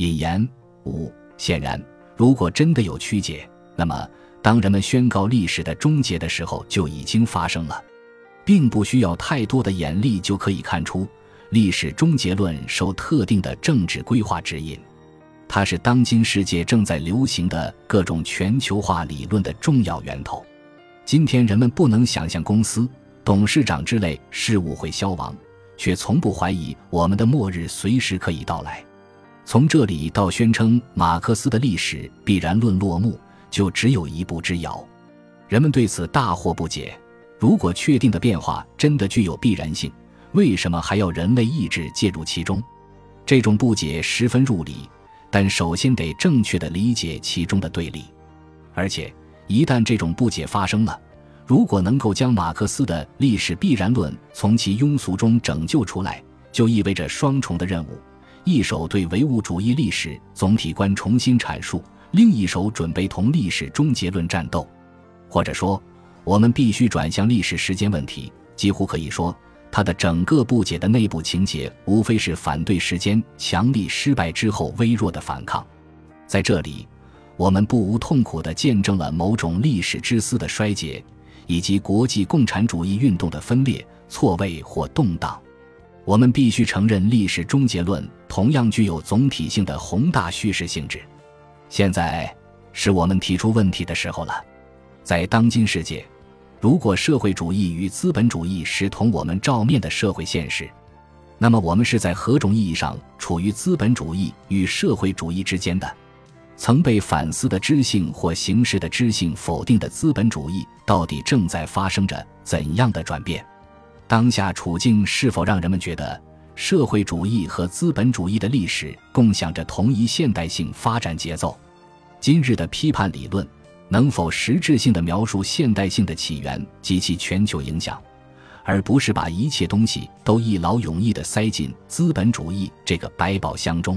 引言五：显然，如果真的有曲解，那么当人们宣告历史的终结的时候，就已经发生了，并不需要太多的眼力就可以看出，历史终结论受特定的政治规划指引，它是当今世界正在流行的各种全球化理论的重要源头。今天人们不能想象公司董事长之类事物会消亡，却从不怀疑我们的末日随时可以到来。从这里到宣称马克思的历史必然论落幕，就只有一步之遥。人们对此大惑不解。如果确定的变化真的具有必然性，为什么还要人类意志介入其中？这种不解十分入理，但首先得正确的理解其中的对立，而且。一旦这种不解发生了，如果能够将马克思的历史必然论从其庸俗中拯救出来，就意味着双重的任务：一手对唯物主义历史总体观重新阐述，另一手准备同历史终结论战斗。或者说，我们必须转向历史时间问题。几乎可以说，它的整个不解的内部情节，无非是反对时间强力失败之后微弱的反抗。在这里。我们不无痛苦地见证了某种历史之思的衰竭，以及国际共产主义运动的分裂、错位或动荡。我们必须承认，历史终结论同样具有总体性的宏大叙事性质。现在是我们提出问题的时候了。在当今世界，如果社会主义与资本主义是同我们照面的社会现实，那么我们是在何种意义上处于资本主义与社会主义之间的？曾被反思的知性或形式的知性否定的资本主义，到底正在发生着怎样的转变？当下处境是否让人们觉得社会主义和资本主义的历史共享着同一现代性发展节奏？今日的批判理论能否实质性的描述现代性的起源及其全球影响，而不是把一切东西都一劳永逸地塞进资本主义这个百宝箱中？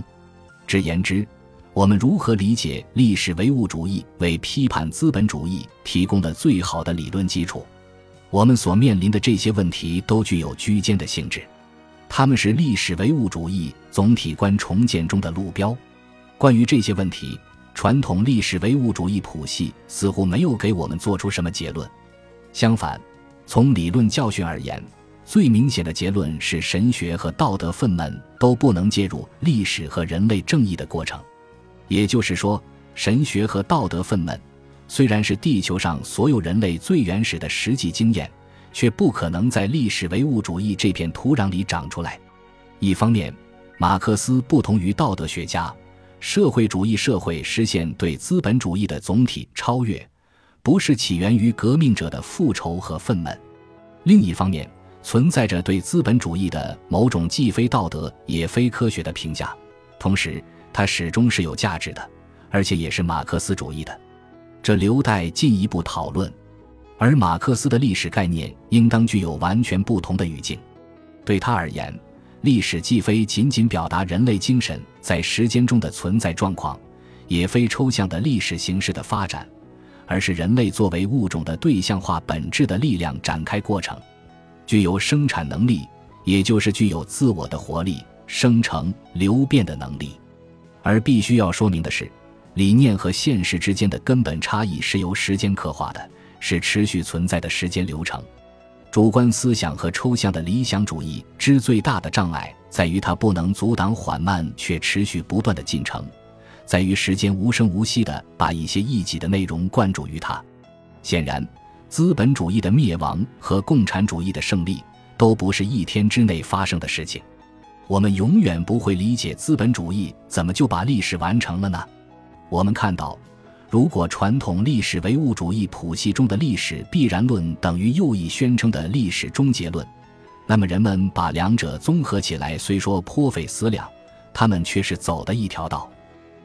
直言之。我们如何理解历史唯物主义为批判资本主义提供的最好的理论基础？我们所面临的这些问题都具有居间的性质，它们是历史唯物主义总体观重建中的路标。关于这些问题，传统历史唯物主义谱系似乎没有给我们做出什么结论。相反，从理论教训而言，最明显的结论是神学和道德愤懑都不能介入历史和人类正义的过程。也就是说，神学和道德愤懑虽然是地球上所有人类最原始的实际经验，却不可能在历史唯物主义这片土壤里长出来。一方面，马克思不同于道德学家，社会主义社会实现对资本主义的总体超越，不是起源于革命者的复仇和愤懑；另一方面，存在着对资本主义的某种既非道德也非科学的评价，同时。它始终是有价值的，而且也是马克思主义的，这留待进一步讨论。而马克思的历史概念应当具有完全不同的语境。对他而言，历史既非仅仅表达人类精神在时间中的存在状况，也非抽象的历史形式的发展，而是人类作为物种的对象化本质的力量展开过程，具有生产能力，也就是具有自我的活力、生成、流变的能力。而必须要说明的是，理念和现实之间的根本差异是由时间刻画的，是持续存在的时间流程。主观思想和抽象的理想主义之最大的障碍，在于它不能阻挡缓慢却持续不断的进程，在于时间无声无息地把一些异己的内容灌注于它。显然，资本主义的灭亡和共产主义的胜利都不是一天之内发生的事情。我们永远不会理解资本主义怎么就把历史完成了呢？我们看到，如果传统历史唯物主义谱系中的历史必然论等于右翼宣称的历史终结论，那么人们把两者综合起来，虽说颇费思量，他们却是走的一条道。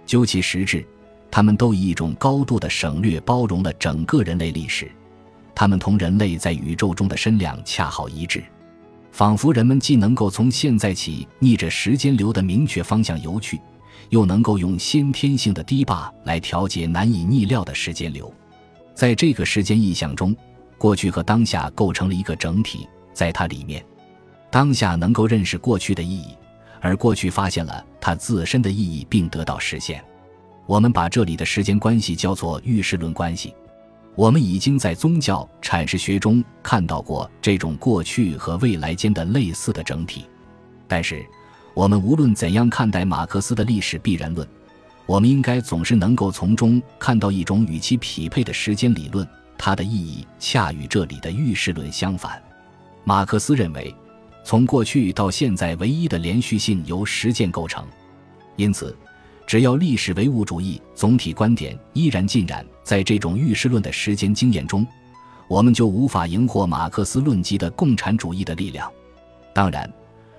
究其实质，他们都以一种高度的省略包容了整个人类历史，他们同人类在宇宙中的身量恰好一致。仿佛人们既能够从现在起逆着时间流的明确方向游去，又能够用先天性的堤坝来调节难以逆料的时间流。在这个时间意象中，过去和当下构成了一个整体，在它里面，当下能够认识过去的意义，而过去发现了它自身的意义并得到实现。我们把这里的时间关系叫做预示论关系。我们已经在宗教阐释学中看到过这种过去和未来间的类似的整体，但是我们无论怎样看待马克思的历史必然论，我们应该总是能够从中看到一种与其匹配的时间理论，它的意义恰与这里的预示论相反。马克思认为，从过去到现在唯一的连续性由实践构成，因此。只要历史唯物主义总体观点依然浸染在这种预示论的时间经验中，我们就无法赢获马克思论及的共产主义的力量。当然，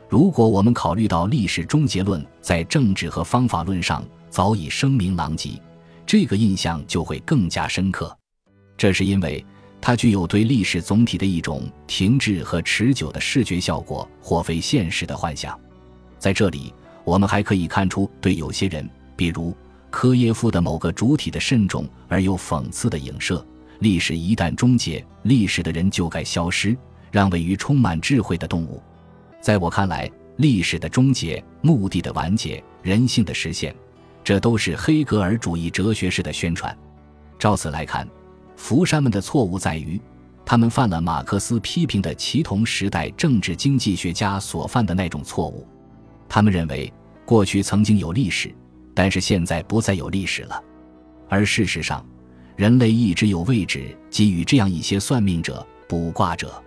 如果我们考虑到历史终结论在政治和方法论上早已声名狼藉，这个印象就会更加深刻。这是因为它具有对历史总体的一种停滞和持久的视觉效果，或非现实的幻想。在这里，我们还可以看出对有些人。比如科耶夫的某个主体的慎重而又讽刺的影射：历史一旦终结，历史的人就该消失，让位于充满智慧的动物。在我看来，历史的终结、目的的完结、人性的实现，这都是黑格尔主义哲学式的宣传。照此来看，福山们的错误在于，他们犯了马克思批评的其同时代政治经济学家所犯的那种错误。他们认为过去曾经有历史。但是现在不再有历史了，而事实上，人类一直有位置给予这样一些算命者、卜卦者。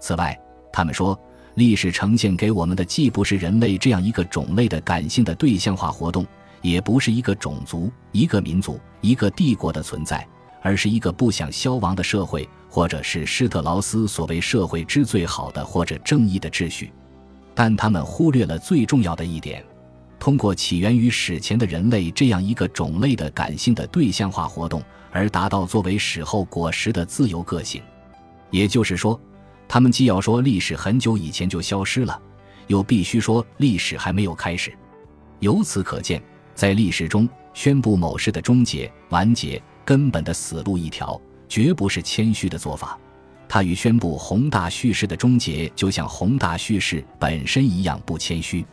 此外，他们说，历史呈现给我们的既不是人类这样一个种类的感性的对象化活动，也不是一个种族、一个民族、一个帝国的存在，而是一个不想消亡的社会，或者是施特劳斯所谓社会之最好的或者正义的秩序。但他们忽略了最重要的一点。通过起源于史前的人类这样一个种类的感性的对象化活动，而达到作为史后果实的自由个性。也就是说，他们既要说历史很久以前就消失了，又必须说历史还没有开始。由此可见，在历史中宣布某事的终结、完结、根本的死路一条，绝不是谦虚的做法。它与宣布宏大叙事的终结，就像宏大叙事本身一样不谦虚。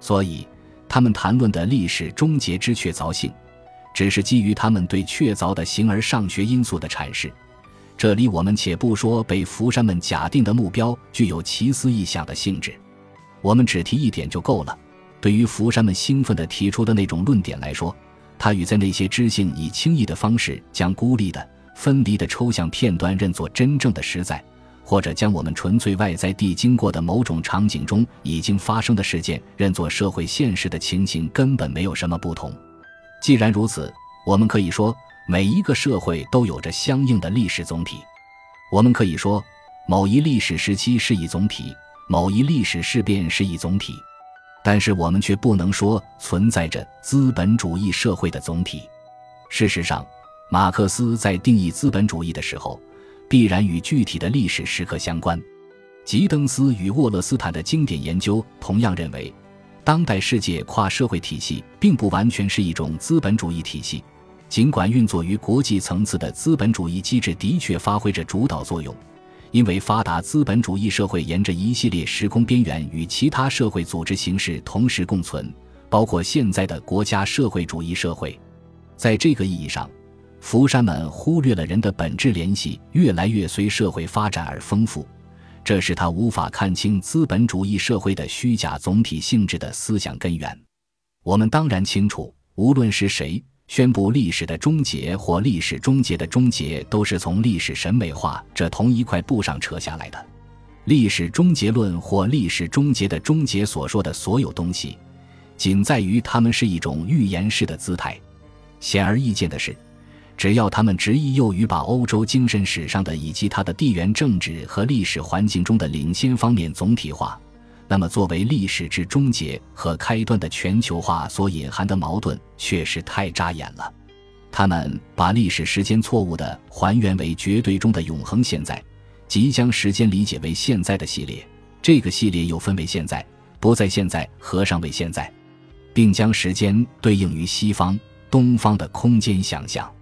所以。他们谈论的历史终结之确凿性，只是基于他们对确凿的形而上学因素的阐释。这里我们且不说被福山们假定的目标具有奇思异想的性质，我们只提一点就够了。对于福山们兴奋地提出的那种论点来说，它与在那些知性以轻易的方式将孤立的、分离的抽象片段认作真正的实在。或者将我们纯粹外在地经过的某种场景中已经发生的事件认作社会现实的情形，根本没有什么不同。既然如此，我们可以说，每一个社会都有着相应的历史总体。我们可以说，某一历史时期是一总体，某一历史事变是一总体。但是我们却不能说存在着资本主义社会的总体。事实上，马克思在定义资本主义的时候。必然与具体的历史时刻相关。吉登斯与沃勒斯坦的经典研究同样认为，当代世界跨社会体系并不完全是一种资本主义体系，尽管运作于国际层次的资本主义机制的确发挥着主导作用，因为发达资本主义社会沿着一系列时空边缘与其他社会组织形式同时共存，包括现在的国家社会主义社会。在这个意义上。福山们忽略了人的本质联系越来越随社会发展而丰富，这是他无法看清资本主义社会的虚假总体性质的思想根源。我们当然清楚，无论是谁宣布历史的终结或历史终结的终结，都是从历史审美化这同一块布上扯下来的。历史终结论或历史终结的终结所说的所有东西，仅在于他们是一种预言式的姿态。显而易见的是。只要他们执意囿于把欧洲精神史上的以及它的地缘政治和历史环境中的领先方面总体化，那么作为历史之终结和开端的全球化所隐含的矛盾确实太扎眼了。他们把历史时间错误的还原为绝对中的永恒现在，即将时间理解为现在的系列，这个系列又分为现在、不在现在和尚未现在，并将时间对应于西方、东方的空间想象。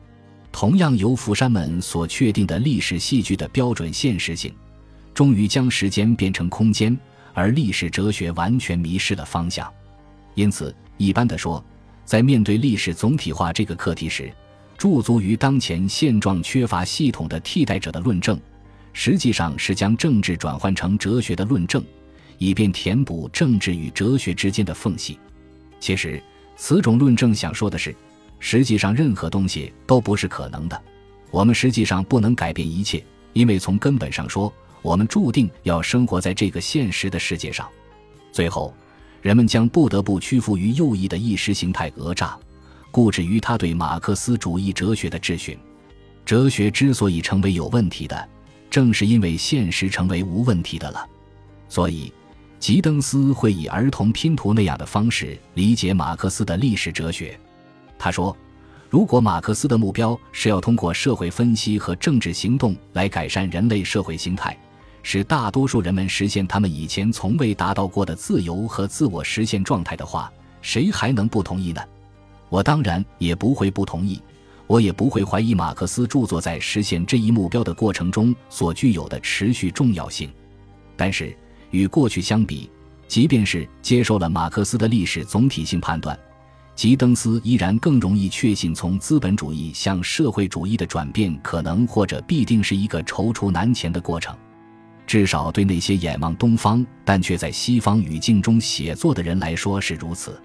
同样由福山们所确定的历史戏剧的标准现实性，终于将时间变成空间，而历史哲学完全迷失了方向。因此，一般的说，在面对历史总体化这个课题时，驻足于当前现状缺乏系统的替代者的论证，实际上是将政治转换成哲学的论证，以便填补政治与哲学之间的缝隙。其实，此种论证想说的是，实际上任何东西都不是可能的。我们实际上不能改变一切，因为从根本上说，我们注定要生活在这个现实的世界上。最后，人们将不得不屈服于右翼的意识形态讹诈。固执于他对马克思主义哲学的质询，哲学之所以成为有问题的，正是因为现实成为无问题的了。所以，吉登斯会以儿童拼图那样的方式理解马克思的历史哲学。他说：“如果马克思的目标是要通过社会分析和政治行动来改善人类社会形态，使大多数人们实现他们以前从未达到过的自由和自我实现状态的话，谁还能不同意呢？”我当然也不会不同意，我也不会怀疑马克思著作在实现这一目标的过程中所具有的持续重要性。但是，与过去相比，即便是接受了马克思的历史总体性判断，吉登斯依然更容易确信，从资本主义向社会主义的转变可能或者必定是一个踌躇难前的过程。至少对那些眼望东方但却在西方语境中写作的人来说是如此。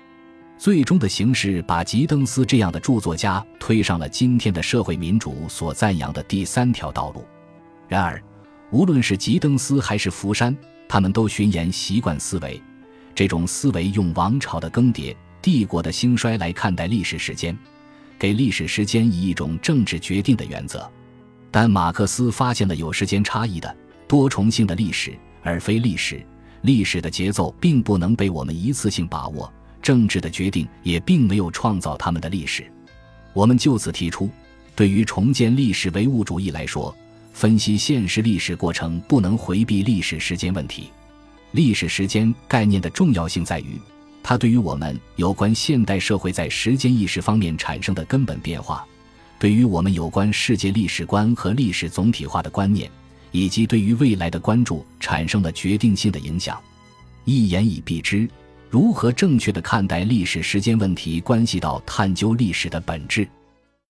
最终的形式把吉登斯这样的著作家推上了今天的社会民主所赞扬的第三条道路。然而，无论是吉登斯还是福山，他们都循沿习惯思维，这种思维用王朝的更迭、帝国的兴衰来看待历史时间，给历史时间以一种政治决定的原则。但马克思发现了有时间差异的多重性的历史，而非历史。历史的节奏并不能被我们一次性把握。政治的决定也并没有创造他们的历史。我们就此提出，对于重建历史唯物主义来说，分析现实历史过程不能回避历史时间问题。历史时间概念的重要性在于，它对于我们有关现代社会在时间意识方面产生的根本变化，对于我们有关世界历史观和历史总体化的观念，以及对于未来的关注产生了决定性的影响。一言以蔽之。如何正确的看待历史时间问题，关系到探究历史的本质。